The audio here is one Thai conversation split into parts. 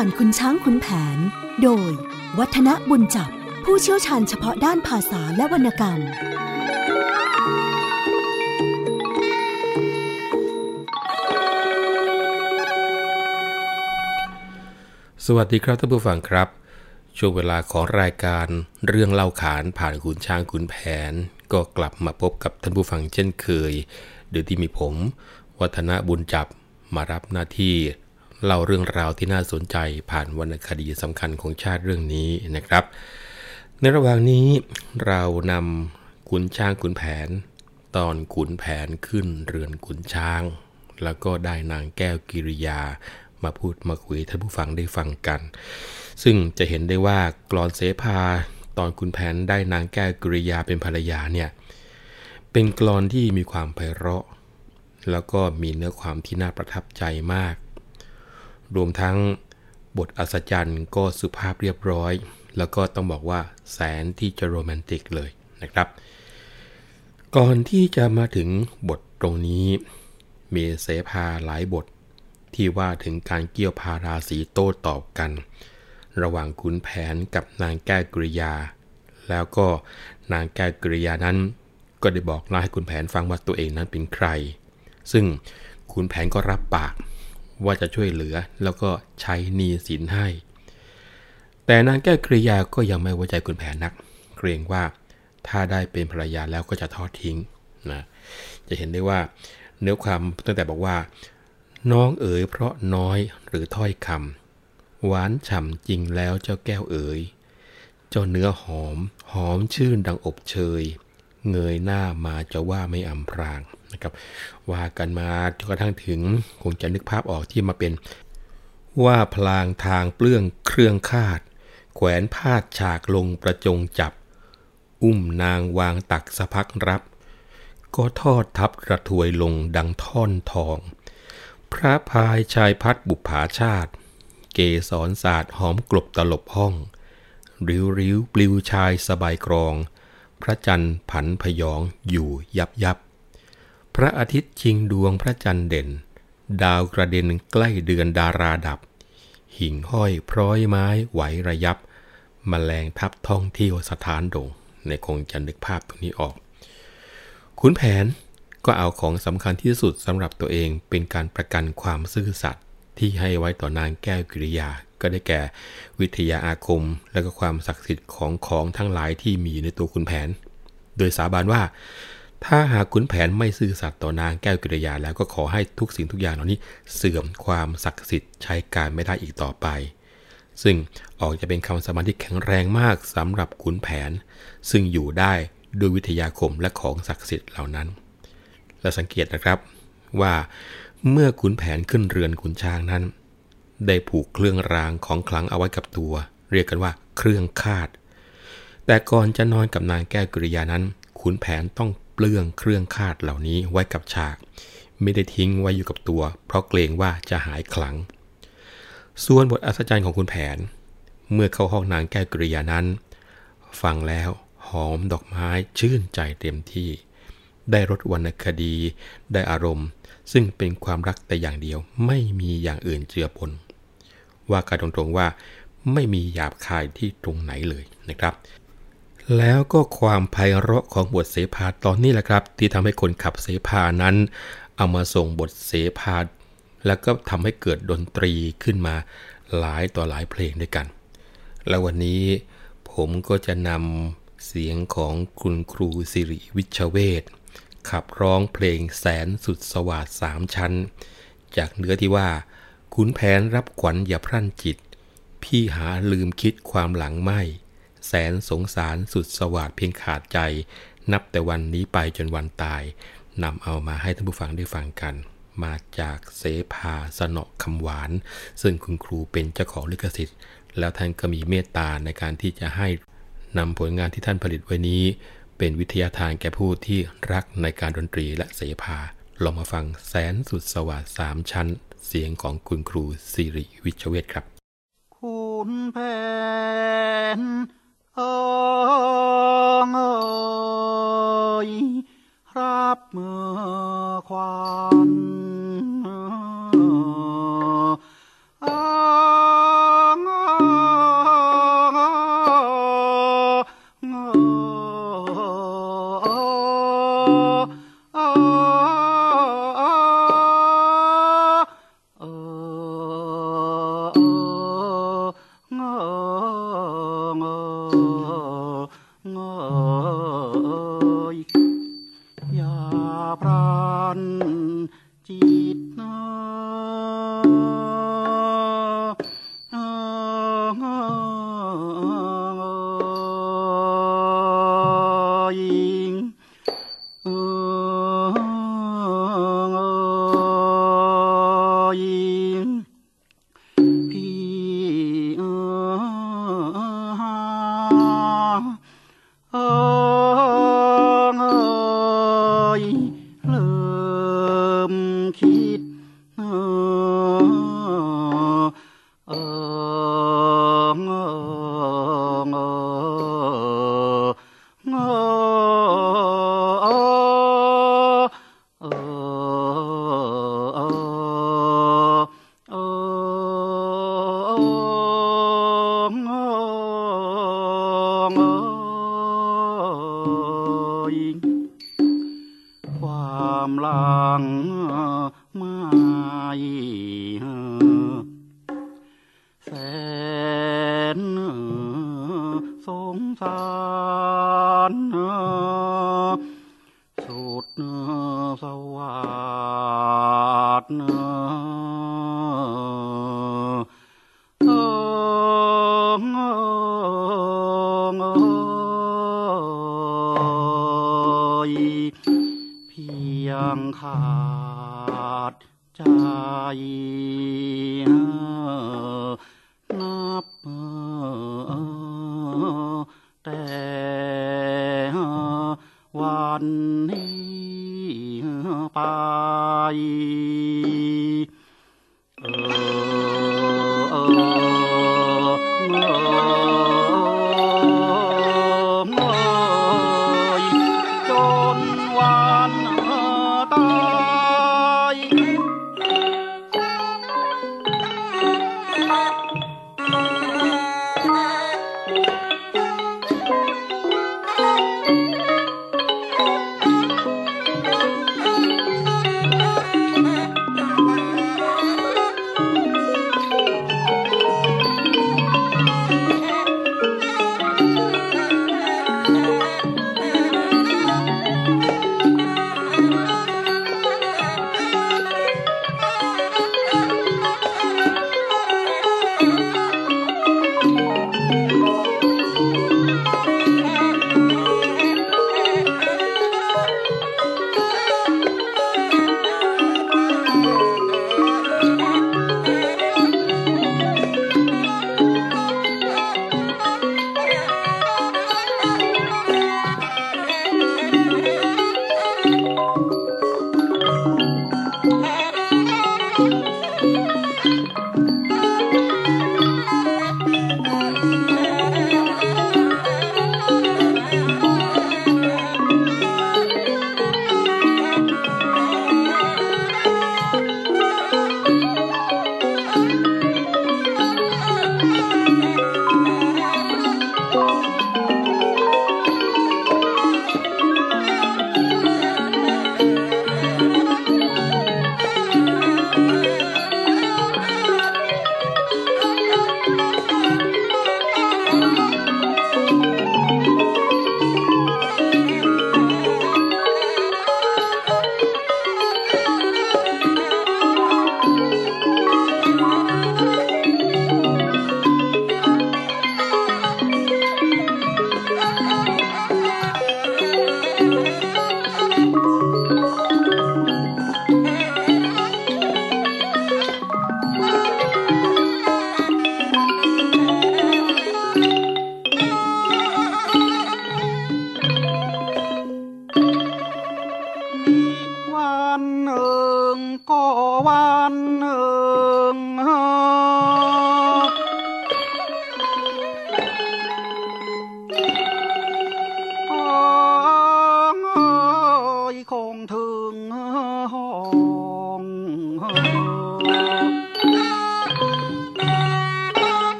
ผ่านคุณช้างคุณแผน โดย วัฒนบุญจับ ผู้เชี่ยวชาญเฉพาะด้านภาษาและวรรณกรรม สวัสดีครับท่านผู้ฟังครับ ช่วงเวลาของรายการเรื่องเล่าขานผ่านขุนช้างขุนแผน ก็กลับมาพบกับท่านผู้ฟังเช่นเคย โดยที่มีผม วัฒนบุญจับมารับหน้าที่ เล่าเรื่องราวที่น่าสนใจผ่านวรรณคดีสำคัญของชาติเรื่องนี้นะครับ ในระหว่างนี้เรานำขุนช้างขุนแผน ตอนขุนแผนขึ้นเรือนขุนช้าง แล้วก็ได้นางแก้วกิริยามาพูดมาคุยท่านผู้ฟังได้ฟังกัน ซึ่งจะเห็นได้ว่ากรอนเสภาตอนขุนแผนได้นางแก้วกิริยาเป็นภรรยาเนี่ยเป็นกรอนที่มีความไพเราะ แล้วก็มีเนื้อความที่น่าประทับใจมาก รวมทั้งบทอัศจรรย์ก็สุภาพเรียบร้อย แล้วก็ต้องบอกว่าแสนที่จะโรแมนติกเลยนะครับ ก่อนที่จะมาถึงบทตรงนี้ มีเสภาหลายบทที่ว่าถึงการเกี่ยวพาราสีโต้ตอบกัน ระหว่างขุนแผนกับนางแก้วกริยา แล้วก็นางแก้วกริยานั้น ก็ได้บอกเล่าให้ขุนแผนฟังว่าตัวเองนั้นเป็นใคร ซึ่งขุนแผนก็รับปาก ว่าจะช่วยเหลือแล้วก็ใช้หนี้สินให้ แต่นางแก้วกริยาก็ยังไม่ไว้ใจขุนแผนนัก เกรงว่าถ้าได้เป็นภรรยาแล้วก็จะทอดทิ้งนะจะเห็นได้ว่าเนื้อความตั้งแต่บอกว่า น้องเอ๋ยเพราะน้อยหรือถ้อยคำหวานฉ่ำจริงแล้วเจ้าแก้วเอ๋ยเจ้าเนื้อหอมหอมชื่นดังอบเชย เงยหน้ามาจะว่าไม่อำพราง นะครับว่ากันมาจนกระทั่งถึงคงจะนึกภาพออกที่มาเป็น ว่าพลางทางเปลื้องเครื่องคาด แขวนพาดฉากลงประจงจับ อุ้มนางวางตักสะพักรับ ก็ทอดทับกระถวยลงดังท่อนทอง พระพายชายพัดบุภาชาติ เกสรศาสตร์หอมกลบตลบห้อง ริ้วริ้วปลิวชายสบายกรองพระจันทร์ผันพยองอยู่ยับยับ พระอาทิตย์ชิงดวงพระจันทร์เด่น ดาวกระเด็นใกล้เดือนดาราดับ หิ่งห้อยพร้อยไม้ไหวระยับมแมลงทับท่องเที่ยวสถานโด่งในคงจะนึกภาพตรงนี้ออก ขุนแผนก็เอาของสำคัญที่สุดสำหรับตัวเองเป็นการประกันความซื่อสัตย์ที่ให้ไว้ต่อนางแก้วกิริยา ก็ได้แก่วิทยาอาคม และก็ความศักดิ์สิทธิ์ของของทั้งหลายที่มีในตัวขุนแผน โดยสาบานว่า ถ้าหากขุนแผนไม่ซื่อสัตย์ต่อนางแก้วกิริยาแล้วก็ขอให้ทุกสิ่งทุกอย่างเหล่านี้เสื่อมความศักดิ์สิทธิ์ใช้การไม่ได้อีกต่อไป ซึ่งออกจะเป็นคำสาบานที่แข็งแรงมากสำหรับขุนแผน ซึ่งอยู่ได้ด้วยวิทยาคมและของศักดิ์สิทธิ์เหล่านั้นและสังเกตนะครับว่าเมื่อขุนแผนขึ้นเรือนขุนช้างนั้น ได้ผูกเครื่องรางของขลังเอาไว้กับตัว เรียกกันว่าเครื่องคาด แต่ก่อนจะนอนกับนางแก้วกริยานั้น ขุนแผนต้อง เปลื้องเครื่องคาดเหล่านี้ไว้กับฉาก ไม่ได้ทิ้งไว้อยู่กับตัว เพราะเกรงว่าจะหายขลัง ส่วนบทอัศจรรย์ของคุณแผน เมื่อเข้าห้องนางแก้วกริยานั้น ฟังแล้วหอมดอกไม้ชื่นใจเต็มที่ ได้รสวรรณคดี ได้อารมณ์ ซึ่งเป็นความรักแต่อย่างเดียวไม่มีอย่างอื่นเจือปนว่าการตรงๆว่าไม่มีหยาบคายที่ตรงไหนเลยนะครับ แล้วก็ความไพเราะของบทเสภาตอนนี้แหละครับ ที่ทำให้คนขับเสภานั้น เอามาส่งบทเสภาแล้วก็ทำให้เกิดดนตรีขึ้นมาหลายต่อหลายเพลงด้วยกัน แล้ววันนี้ผมก็จะนำเสียงของคุณครูสิริวิชเวศขับร้องเพลงแสนสุดสวาดสามชั้น จากเนื้อที่ว่าขุนแผนรับขวัญอย่าพรั่นจิต พี่หาลืมคิดความหลังไม่ แสนสงสารสุดสวาดเพียงขาดใจ นับแต่วันนี้ไปจนวันตายนำเอามาให้ท่านผู้ฟังได้ฟังกัน มาจากเสภาสนอคำหวาน ซึ่งคุณครูเป็นเจ้าของลิขสิทธิ์ แล้วท่านก็มีเมตตาในการที่จะให้นำผลงานที่ท่านผลิตไว้นี้ เป็นวิทยาทานแก่ผู้ที่รักในการดนตรีและเสภาลองมาฟังแสนสุดสวัสดสามชั้น เสียงของคุณครูสิริวิชเวศครับ คุณแผน เองเอยรับมือความเอ้ย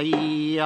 เสีย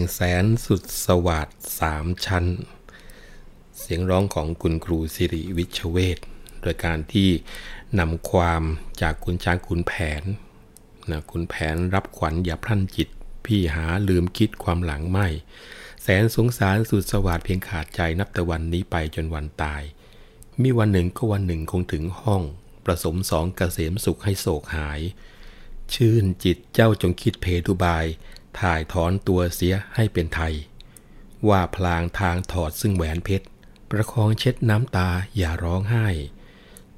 งแสนสุดสวัสดสามชั้น เสียงร้องของคุณครูสิริวิชเวทโดยการที่นำความจากคุณช้างคุณแผนนะคุณแผนรับขวัญอย่าพลันจิต พี่หาลืมคิดความหลังไม่ แสนสงสารสุดสวัสดเพียงขาดใจนับแต่วันนี้ไปจนวันตาย มีวันหนึ่งก็วันหนึ่งคงถึงห้อง ประสมสองกเกษมสุขให้โศกหาย ชื่นจิตเจ้าจงคิดเพทุบาย ถ่ายถอนตัวเสียให้เป็นไทย ว่าพลางทางถอดซึ่งแหวนเพชร ประคองเช็ดน้ำตาอย่าร้องไห้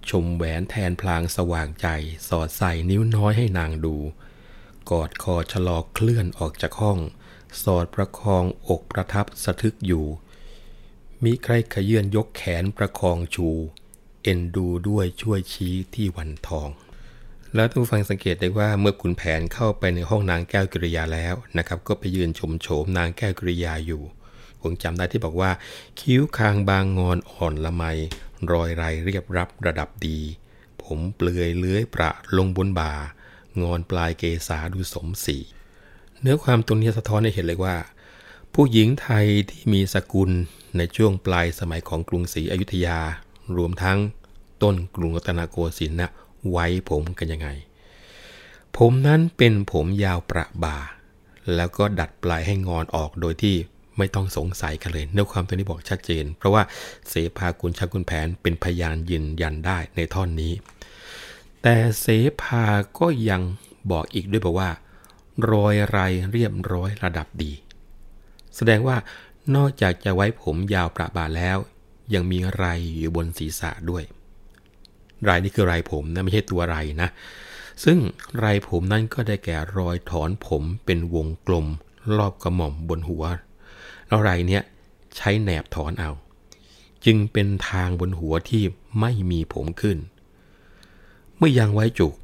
ชมแหวนแทนพลางสว่างใจสอดใส่นิ้วน้อยให้นางดู กอดคอชะลอเคลื่อนออกจากห้อง สอดประคองอกประทับสะทึกอยู่ มีใครขยื่นยกแขนประคองชู เอ็นดูด้วยช่วยชี้ที่วันทอง แล้วทุกฟังสังเกตได้ว่าเมื่อขุนแผนเข้าไปในห้องนางแก้วกิริยาแล้วนะครับ ก็ไปยืนชมโฉมนางแก้วกิริยาอยู่คงจำได้ที่บอกว่า คิ้วคางบางงอนอ่อนละไม รอยไรเรียบรับระดับดี ผมเปลือยเลื้อยประลงบนบ่า งอนปลายเกษาดูสมศรีเนื้อความตรงนี้สะท้อนให้เห็นเลยว่า ผู้หญิงไทยที่มีสกุลในช่วงปลายสมัยของกรุงศรีอยุธยา รวมทั้งต้นกรุงรัตนโกสินทร์นะ ไว้ผมกันยังไง ผมนั้นเป็นผมยาวประบ่า แล้วก็ดัดปลายให้งอนออกโดยที่ไม่ต้องสงสัยกันเลยเนื้อความตัวนี้บอกชัดเจน เพราะว่าเสภากุลชักกุลแผนเป็นพยานยืนยันได้ในท่อนนี้ แต่เสภาก็ยังบอกอีกด้วยบอกว่า รอยไรเรียบร้อยระดับดี แสดงว่านอกจากจะไว้ผมยาวประบาแล้ว ยังมีไรอยู่บนศีรษะด้วย ไรนี่คือไรผมนะไม่ใช่ตัวไรนะ ซึ่งไรผมนั่นก็ได้แก่รอยถอนผมเป็นวงกลม รอบกระหม่อมบนหัว แล้วไรเนี่ยใช้แหนบถอนเอา จึงเป็นทางบนหัวที่ไม่มีผมขึ้น เมื่อยังไว้จุก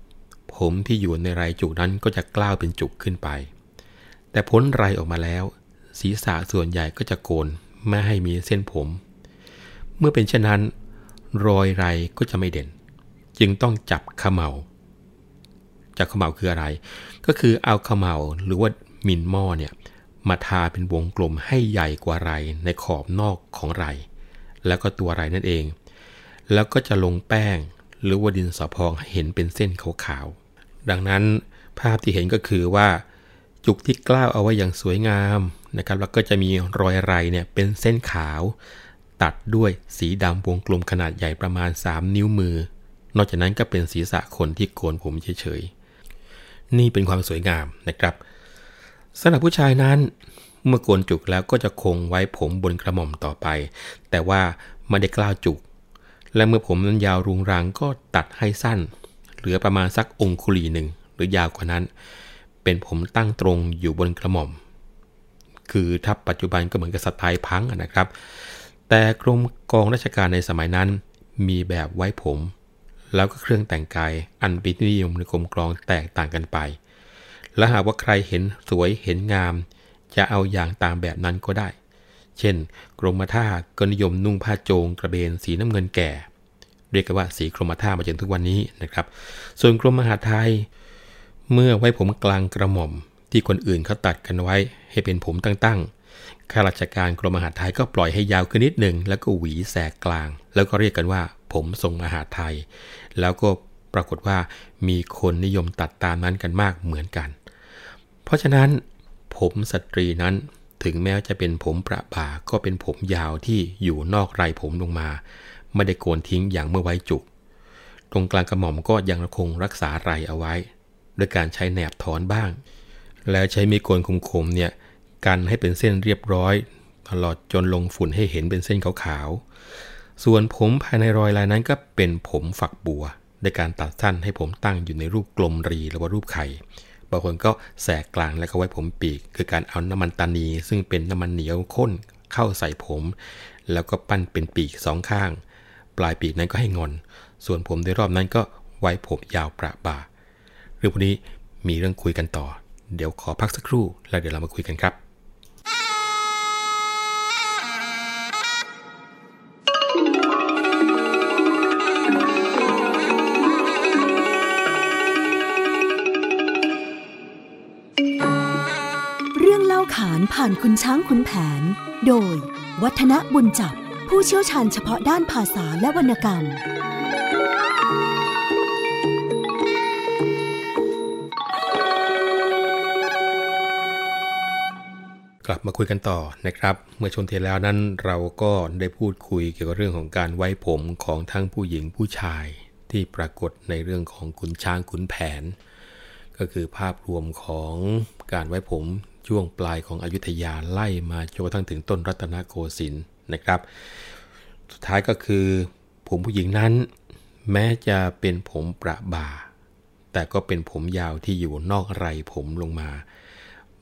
ผมที่อยู่ในไรจุกนั้นก็จะกล้าวเป็นจุกขึ้นไป แต่พ้นไรออกมาแล้ว ศีรษะส่วนใหญ่ก็จะโกนไม่ให้มีเส้นผม เมื่อเป็นเช่นนั้น รอยไรก็จะไม่เด่น จึงต้องจับขมเหลาจับขมเหลาคืออะไร ก็คือเอาขมเหลาหรือว่ามินหม้อเนี่ยมาทาเป็นวงกลมให้ใหญ่กว่าไรในขอบนอกของไร แล้วก็ตัวไรนั่นเอง แล้วก็จะลงแป้งหรือว่าดินสอพองให้เห็นเป็นเส้นขาวๆดังนั้นภาพที่เห็นก็คือว่าจุกที่กล้าวเอาไว้อย่างสวยงามนะครับแล้วก็จะมีรอยไรเนี่ยเป็นเส้นขาว ตัดด้วยสีดำวงกลมขนาดใหญ่ประมาณ 3 นิ้วมือ นอกจากนั้นก็เป็นศีรษะคนที่โกนผมเฉยๆ นี่เป็นความสวยงามนะครับสำหรับผู้ชายนั้น เมื่อโกนจุกแล้วก็จะคงไว้ผมบนกระหม่อมต่อไป แต่ว่าไม่ได้กล้าวจุก และเมื่อผมนั้นยาวรุงรังก็ตัดให้สั้น เหลือประมาณสักองคุลีหนึ่งหรือยาวกว่านั้น เป็นผมตั้งตรงอยู่บนกระหม่อม คือถ้าปัจจุบันก็เหมือนกับสไตล์พังนะครับ แต่กรมกองราชการในสมัยนั้นมีแบบไว้ผม แล้วก็เครื่องแต่งกายอันเป็นนิยมในกรมกรองแตกต่างกันไป และหากว่าใครเห็นสวยเห็นงาม จะเอาอย่างตามแบบนั้นก็ได้ เช่น กรมท่าก็นิยมนุ่งผ้าโจงกระเบนสีน้ำเงินแก่ เรียกกันว่าสีกรมท่ามาจนทุกวันนี้นะครับ ส่วนกรมมหาไทย เมื่อไว้ผมกลางกระหม่อมที่คนอื่นเขาตัดกันไว้ให้เป็นผมตั้งๆ ข้าราชการกรมมหาไทยก็ปล่อยให้ยาวขึ้นนิดหนึ่งแล้วก็หวีแสกกลาง แล้วก็เรียกกันว่า ผมทรงมหาไทย แล้วก็ปรากฏว่ามีคนนิยมตัดตามนั้นกันมากเหมือนกัน เพราะฉะนั้น ผมสตรีนั้นถึงแม้จะเป็นผมประบาก็เป็นผมยาวที่อยู่นอกไรผมลงมา ไม่ได้โกนทิ้งอย่างเมื่อไว้จุก ตรงกลางกระหม่อมก็ยังคงรักษาไรเอาไว้ ด้วยการใช้แหนบถอนบ้าง แล้วใช้มีโกนคมๆเนี่ย กันให้เป็นเส้นเรียบร้อย ตลอดจนลงฝุ่นให้เห็นเป็นเส้นขาวๆ ส่วนผมภายในรอยลายนั้นก็เป็นผมฝักบัวในการตัดสั้นให้ผมตั้งอยู่ในรูปกลมรีหรือว่ารูปไข่ บางคนก็แสกกลางแล้วก็ไว้ผมปีก คือการเอาน้ำมันตานี ซึ่งเป็นน้ำมันเหนียวข้นเข้าใส่ผม แล้วก็ปั้นเป็นปีกสองข้าง ปลายปีกนั้นก็ให้งอน ส่วนผมโดยรอบนั้นก็ไว้ผมยาวประบ่าเรื่องพวกนี้มีเรื่องคุยกันต่อ เดี๋ยวขอพักสักครู่ แล้วเดี๋ยวเรามาคุยกันครับ ผ่านคุณช้างคุณแผน โดย วัฒนบุญจับ ผู้เชี่ยวชาญเฉพาะด้านภาษาและวรรณกรรม กลับมาคุยกันต่อนะครับ เมื่อชนเทแล้วนั้นเราก็ได้พูดคุยเกี่ยวกับเรื่องของการไว้ผมของทั้งผู้หญิงผู้ชายที่ปรากฏในเรื่องของขุนช้างขุนแผน ก็คือภาพรวมของการไว้ผม ช่วงปลายของอยุธยาไล่มาจนกระทั่งถึงต้นรัตนโกสินทร์นะครับ สุดท้ายก็คือ ผมผู้หญิงนั้น แม้จะเป็นผมประบ่า แต่ก็เป็นผมยาวที่อยู่นอกไรผมลงมา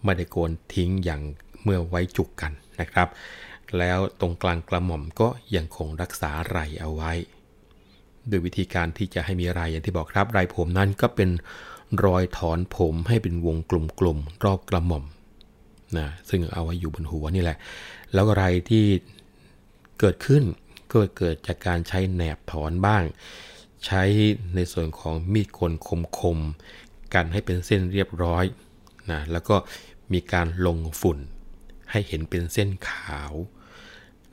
ไม่ได้โกนทิ้งอย่างเมื่อไว้จุกกันนะครับ แล้วตรงกลางกระหม่อมก็ยังคงรักษาไรเอาไว้โดยวิธีการที่จะให้มีไรอย่างที่บอกครับไรผมนั้นก็เป็นรอยถอนผมให้เป็นวงกลมๆรอบกระหม่อม นะซึ่งเอาไว้อยู่บนหัวนี่แหละ แล้วก็ไรที่เกิดขึ้นก็เกิดจากการใช้แหนบถอนบ้าง ใช้ในส่วนของมีดกนคมๆกันให้เป็นเส้นเรียบร้อยนะแล้วก็มีการลงฝุ่นให้เห็นเป็นเส้นขาว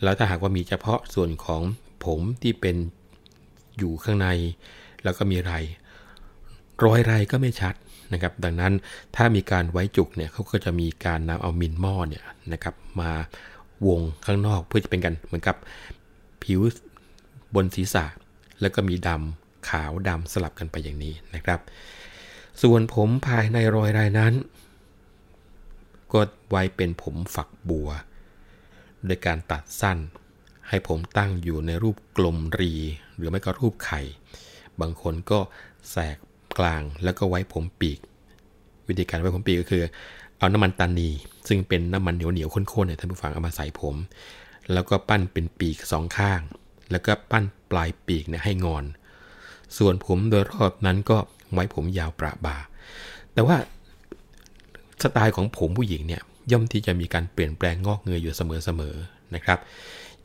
แล้วถ้าหากว่ามีเฉพาะส่วนของผมที่เป็นอยู่ข้างใน แล้วก็มีไรรอยไรก็ไม่ชัด นะครับ ดังนั้นถ้ามีการไว้จุกเนี่ยเขาก็จะมีการนำเอามินหม้อเนี่ยนะครับมาวงข้างนอกเพื่อจะเป็นกันเหมือนกับผิวบนศีรษะ แล้วก็มีดำขาวดำสลับกันไปอย่างนี้นะครับ ส่วนผมภายในรอยไรนั้นก็ไว้เป็นผมฝักบัว โดยการตัดสั้น ให้ผมตั้งอยู่ในรูปกลมรี หรือไม่ก็รูปไข่ บางคนก็แสก กลางแล้วก็ไว้ผมปีก วิธีการไว้ผมปีกก็คือ เอาน้ำมันตานี ซึ่งเป็นน้ำมันเหนียวเหนียวข้นๆเนี่ยท่านผู้ฟังเอามาใส่ผม แล้วก็ปั้นเป็นปีกสองข้าง แล้วก็ปั้นปลายปีกเนี่ยให้งอน ส่วนผมโดยรอบนั้นก็ไว้ผมยาวประบา แต่ว่าสไตล์ของผมผู้หญิงเนี่ยย่อมที่จะมีการเปลี่ยนแปลงงอกเงยอยู่เสมอๆนะครับ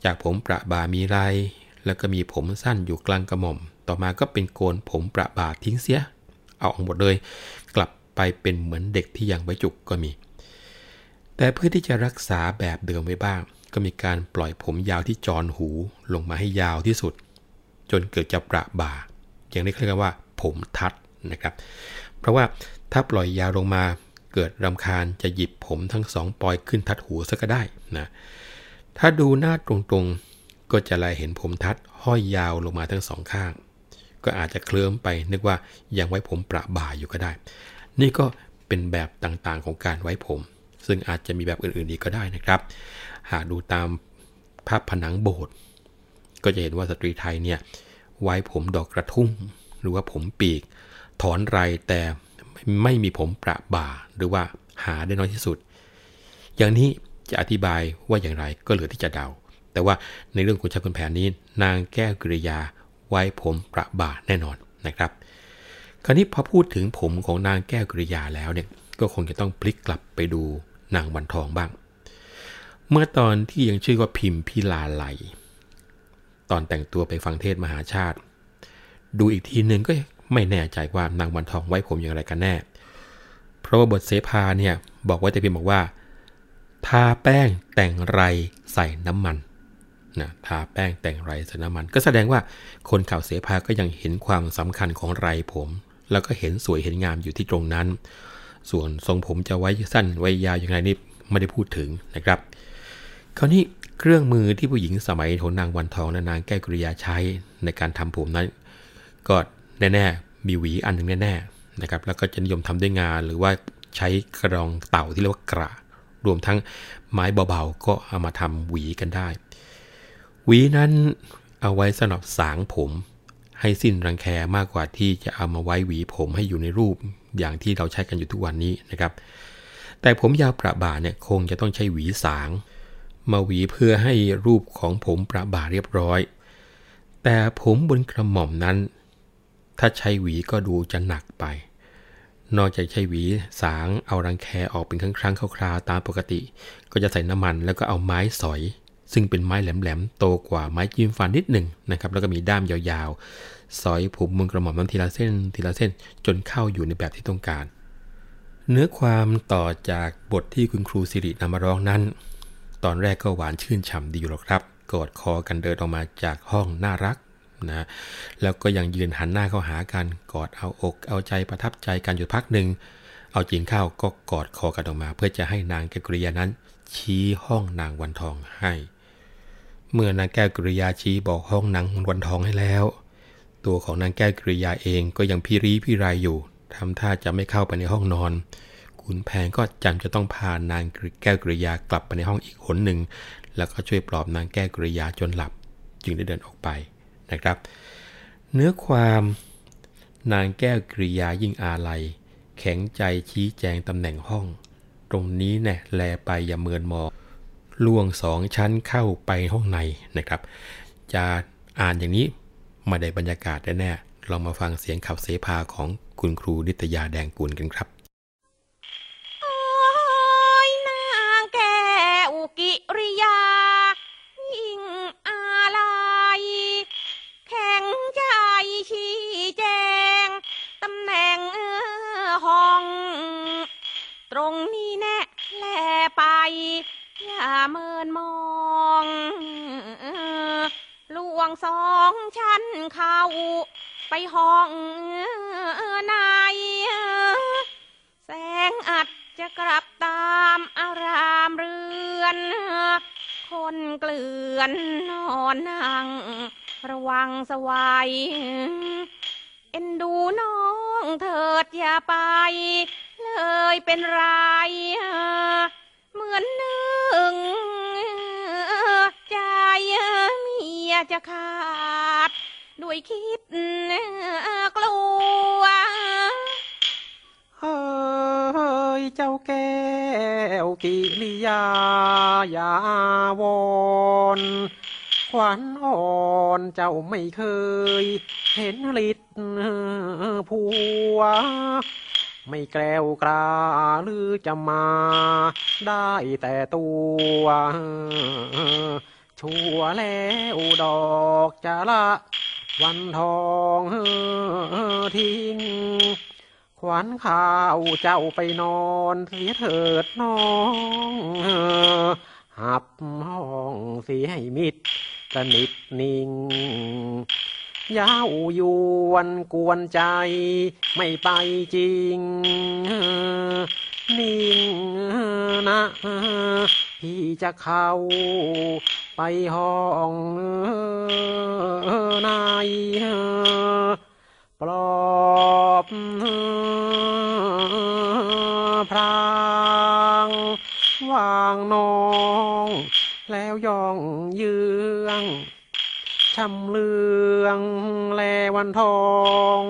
จากผมประบามีไรแล้วก็มีผมสั้นอยู่กลางกระหม่อม ต่อมาก็เป็นโกนผมประบาทิ้งเสีย เอาออกหมดเลย กลับไปเป็นเหมือนเด็กที่ยังไว้จุกก็มี แต่เพื่อที่จะรักษาแบบเดิมไว้บ้าง ก็มีการปล่อยผมยาวที่จรหูลงมาให้ยาวที่สุด จนเกิดจะประบ่าอย่างนี้เรียกว่า ผมทัดนะครับ เพราะว่าถ้าปล่อยยาวลงมาเกิดรำคาญจะหยิบผมทั้งสองปล่อยขึ้นทัดหูซะก็ได้นะถ้าดูหน้าตรงๆก็จะลายเห็นผมทัดห้อยยาวลงมาทั้งสองข้าง ก็อาจจะเคลิ้มไปนึกว่ายังไว้ผมประบ่าอยู่ก็ได้ นี่ก็เป็นแบบต่างๆของการไว้ผม ซึ่งอาจจะมีแบบอื่นๆอีกก็ได้นะครับ หากดูตามภาพผนังโบสถ์ก็จะเห็นว่าสตรีไทยเนี่ยไว้ผมดอกกระทุ่มหรือว่าผมปีก ถอนไรแต่ไม่มีผมประบ่าหรือว่าหาได้น้อยที่สุด อย่างนี้จะอธิบายว่าอย่างไรก็เหลือที่จะเดา แต่ว่าในเรื่องคุณชาคุณแผนนี้ นางแก้วกริยา ไว้ผมประบ่าแน่นอนนะครับ คราวนี้พอพูดถึงผมของนางแก้วกริยาแล้วเนี่ยก็คงจะต้องพลิกกลับไปดูนางวันทองบ้าง เมื่อตอนที่ยังชื่อว่าพิมพิลาไหล ตอนแต่งตัวไปฟังเทศมหาชาติ ดูอีกทีหนึ่งก็ไม่แน่ใจว่านางวันทองไว้ผมอย่างไรกันแน่ เพราะว่าบทเสภาเนี่ยบอกไว้แต่เพียงบอกว่าทาแป้งแต่งไรใส่น้ำมัน นะทาแป้งแต่งไรใส่น้ำมัน ก็แสดงว่าคนข่าวเสภาก็ยังเห็นความสำคัญของไรผม แล้วก็เห็นสวยเห็นงามอยู่ที่ตรงนั้น ส่วนทรงผมจะไว้สั้นไว้ยาวอย่างไรนี่ไม่ได้พูดถึงนะครับ คราวนี้เครื่องมือที่ผู้หญิงสมัยของนางวันทองและนางแก้วกริยาใช้ในการทำผมนั้น ก็แน่ๆมีหวีอันหนึ่งแน่ๆนะครับแล้วก็จะนิยมทำด้วยงานหรือว่าใช้กระรองเต่าที่เรียกว่ากระรวมทั้งไม้เบาๆ ก็เอามาทำหวีกันได้ หวีนั้นเอาไว้สำหรับสางผม ให้สิ้นรังแคมากกว่าที่จะเอามาไว้หวีผมให้อยู่ในรูปอย่างที่เราใช้กันอยู่ทุกวันนี้นะครับ แต่ผมยาวประบ่าเนี่ยคงจะต้องใช้หวีสาง มาหวีเพื่อให้รูปของผมประบ่าเรียบร้อย แต่ผมบนกระหม่อมนั้น ถ้าใช้หวีก็ดูจะหนักไป นอกจากใช้หวีสางเอารังแคออกเป็นครั้งครั้งๆคราวๆตามปกติ ก็จะใส่น้ำมันแล้วก็เอาไม้สอย ซึ่งเป็นไม้แหลมๆโตกว่าไม้จิ้มฟันนิดหนึ่งนะครับแล้วก็มีด้ามยาวๆสอยผมบนกระหม่อมนั้นทีละเส้นทีละเส้นจนเข้าอยู่ในแบบที่ต้องการ เนื้อความต่อจากบทที่คุณครูสิรินำมาร้องนั้น ตอนแรกก็หวานชื่นฉ่ำดีอยู่หรอกครับกอดคอกันเดินออกมาจากห้องน่ารักนะแล้วก็ยังยืนหันหน้าเข้าหากันกอดเอาอก เอาใจประทับใจกันอยู่พักหนึ่งเอาจริงเข้าก็กอดคอกันออกมา เพื่อจะให้นางแกกริยานั้น ชี้ห้องนางวันทองให้ เมื่อนางแก้วกริยาชี้บอกห้องนางวันทองให้แล้ว ตัวของนางแก้วกริยาเองก็ยังพิรีพิไรอยู่ทำท่าจะไม่เข้าไปในห้องนอน ขุนแผนก็จำจะต้องพานางแก้วกริยากลับไปในห้องอีกหนหนึ่ง แล้วก็ช่วยปลอบนางแก้วกริยาจนหลับ จึงได้เดินออกไปนะครับ เนื้อความนางแก้วกริยายิ่งอาลัย แข็งใจชี้แจงตำแหน่งห้อง ตรงนี้แน่แลไปอย่าเมินมอง ล่วงสองชั้นเข้าไปห้องในนะครับ จะอ่านอย่างนี้มาได้บรรยากาศแน่ๆลองมาฟังเสียงขับเสพาของคุณครูนิตยาแดงกุลกันครับโอ้ยนางแก้วกิริยา ยิ่งอะไรแข็งใจชี้แจง ตำแหน่งห้อง ตรงนี้แน่ สองชั้นเข้าไปห้องในแสงอัดจะกลับตามอารามเรือน คนเกลื่อนนอนนั่งระวังสวายเอ็นดูน้องเถิดอย่าไป เลยเป็นไร เหมือนหนึ่ง จะขาด ด้วยคิดกลัว เฮ้ย เจ้าแก้วกิริยาอย่าวอนขวัญอ่อนเจ้าไม่เคย เห็นฤทธิ์ผัว ไม่แกล้วกล้าหรือจะมา ได้แต่ตัว ชัวแล้วดอกจะละวันทองทิ้ง ขวัญข้าวเจ้าไปนอนเสียเถิดน้องหับห้องเสียให้มิดสนิทนิ่งยาวยวนกวนใจไม่ไปจริง นิ่งนะ พี่จะเข้า ไปห้องในปลอบพรางวางนอง แล้วย่องเยืองชำเลืองแลวันทอง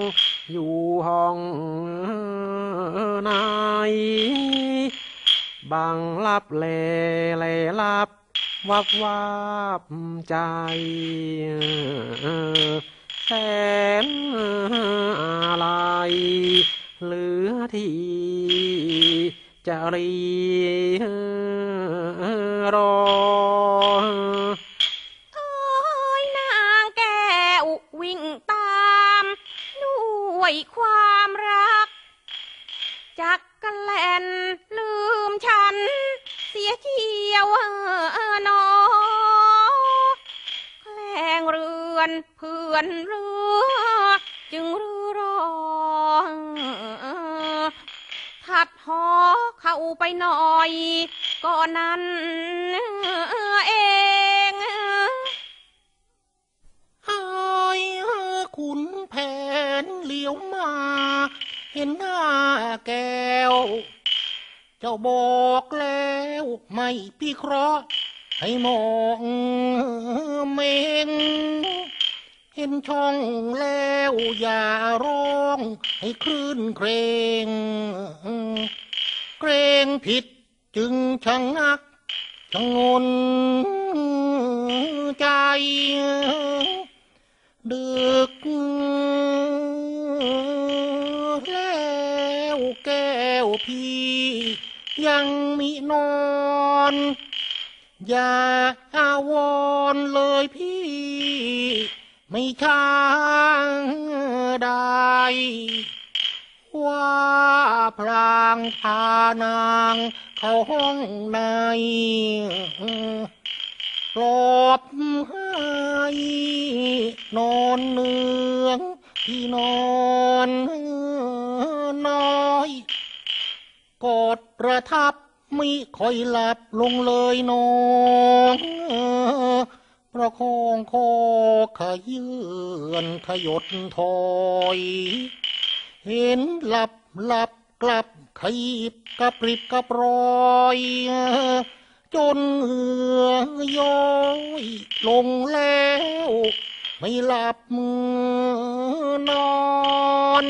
อยู่ห้องในบางลับแลแลลับ วับวับใจ แสนอะไรเหลือที่จะรีรอโอ้ยนางแก้ววิ่งตามด้วยความรัก จักกันแลนลืมฉัน เสียเที่ยวหนอแกล้งเรือนเพื่อนเรือจึงรือรอถัดหอเข้าไปหน่อยก็นั้นเองเฮ้ยขุนแผนเหลียวมา เห็นหน้าแก้ว เจ้าบอกแล้วไม่พี่เคราะห์ให้มองเมงเห็นช่องแล้วอย่าร้องให้คลื่นเครง เกรงผิดจึงชะงักชะงนใจดึก ยังมีนอนอย่าอาวรเลยพี่ ไม่ช้างได้ว่าพรางพานางเข้าห้องในปลอบให้นอนเนืองที่นอนน้อย กอดประทับมิค่อยหลับลงเลยน้องประคองคอขยื่นขยดถอย เห็นหลับหลับกลับขยิบกระปริบกระปรอย จนเหือย้อยลงแล้ว ไม่หลับมือนอน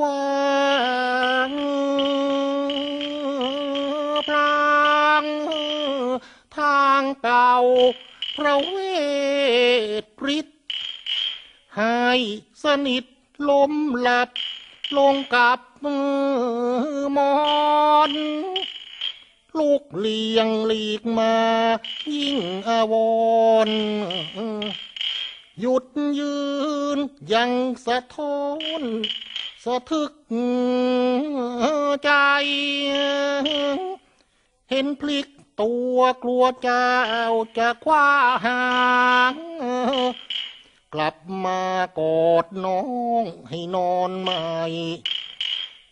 วางพรางทางเก่าพระเวทปริตให้สนิทล้มหลับลงกับมือมอนลูกเลียงหลีกมา ยิ่งอาวรหยุดยืนยังสะท้อน สะทึกใจ เห็นพลิกตัวกลัวเจ้าจะคว้าหางกลับมากอดน้องให้นอนใหม่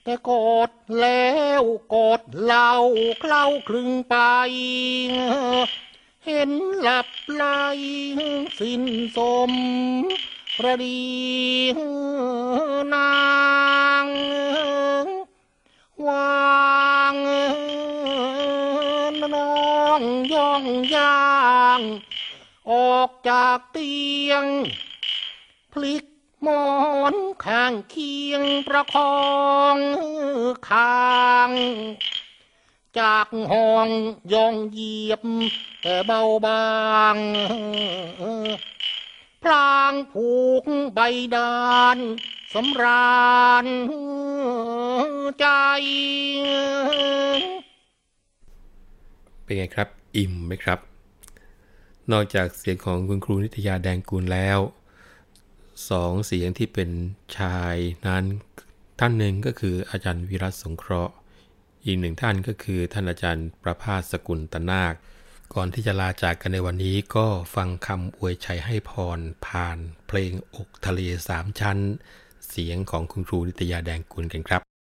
แต่กอดแล้วกอดเล่าเคล้าคลึงไป เห็นหลับไหลสิ้นสม ระดีนางวางน้องย่องย่าง ออกจากเตียง พลิกหมอนข้างเคียงประคองคางจากห้องย่องเหยียบแต่เบาบาง พลางผูกใบดานสำราญใจเป็นไงครับ อิ่มไหมครับ นอกจากเสียงของคุณครูนิตยาแดงกูลแล้วสองเสียงที่เป็นชายนั้นท่านหนึ่งก็คืออาจารย์วิรัตสงเคราะห์ อีกหนึ่งท่านก็คือท่านอาจารย์ประภาสสกุลตนาค ก่อนที่จะลาจากกันในวันนี้ก็ฟังคำอวยชัยให้พรผ่านเพลงอกทะเลสามชั้น เสียงของคุณครูนิตยาแดงกุลกันครับ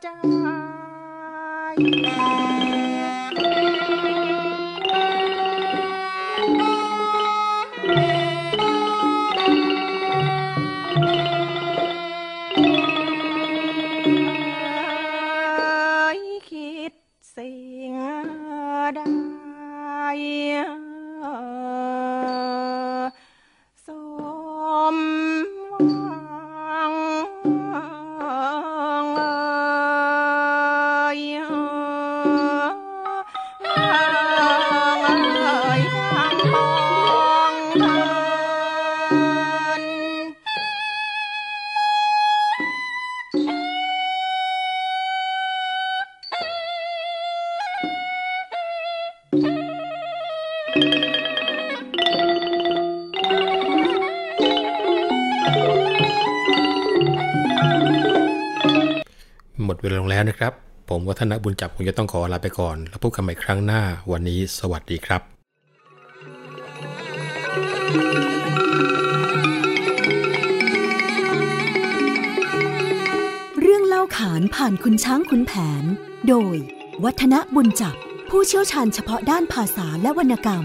die. ผมวัฒนบุญจับคงจะต้องขอลาไปก่อน แล้วพบกันใหม่ครั้งหน้าวันนี้สวัสดีครับเรื่องเล่าขานผ่านคุณช้างคุณแผน โดย วัฒนบุญจับ ผู้เชี่ยวชาญเฉพาะด้านภาษาและวรรณกรรม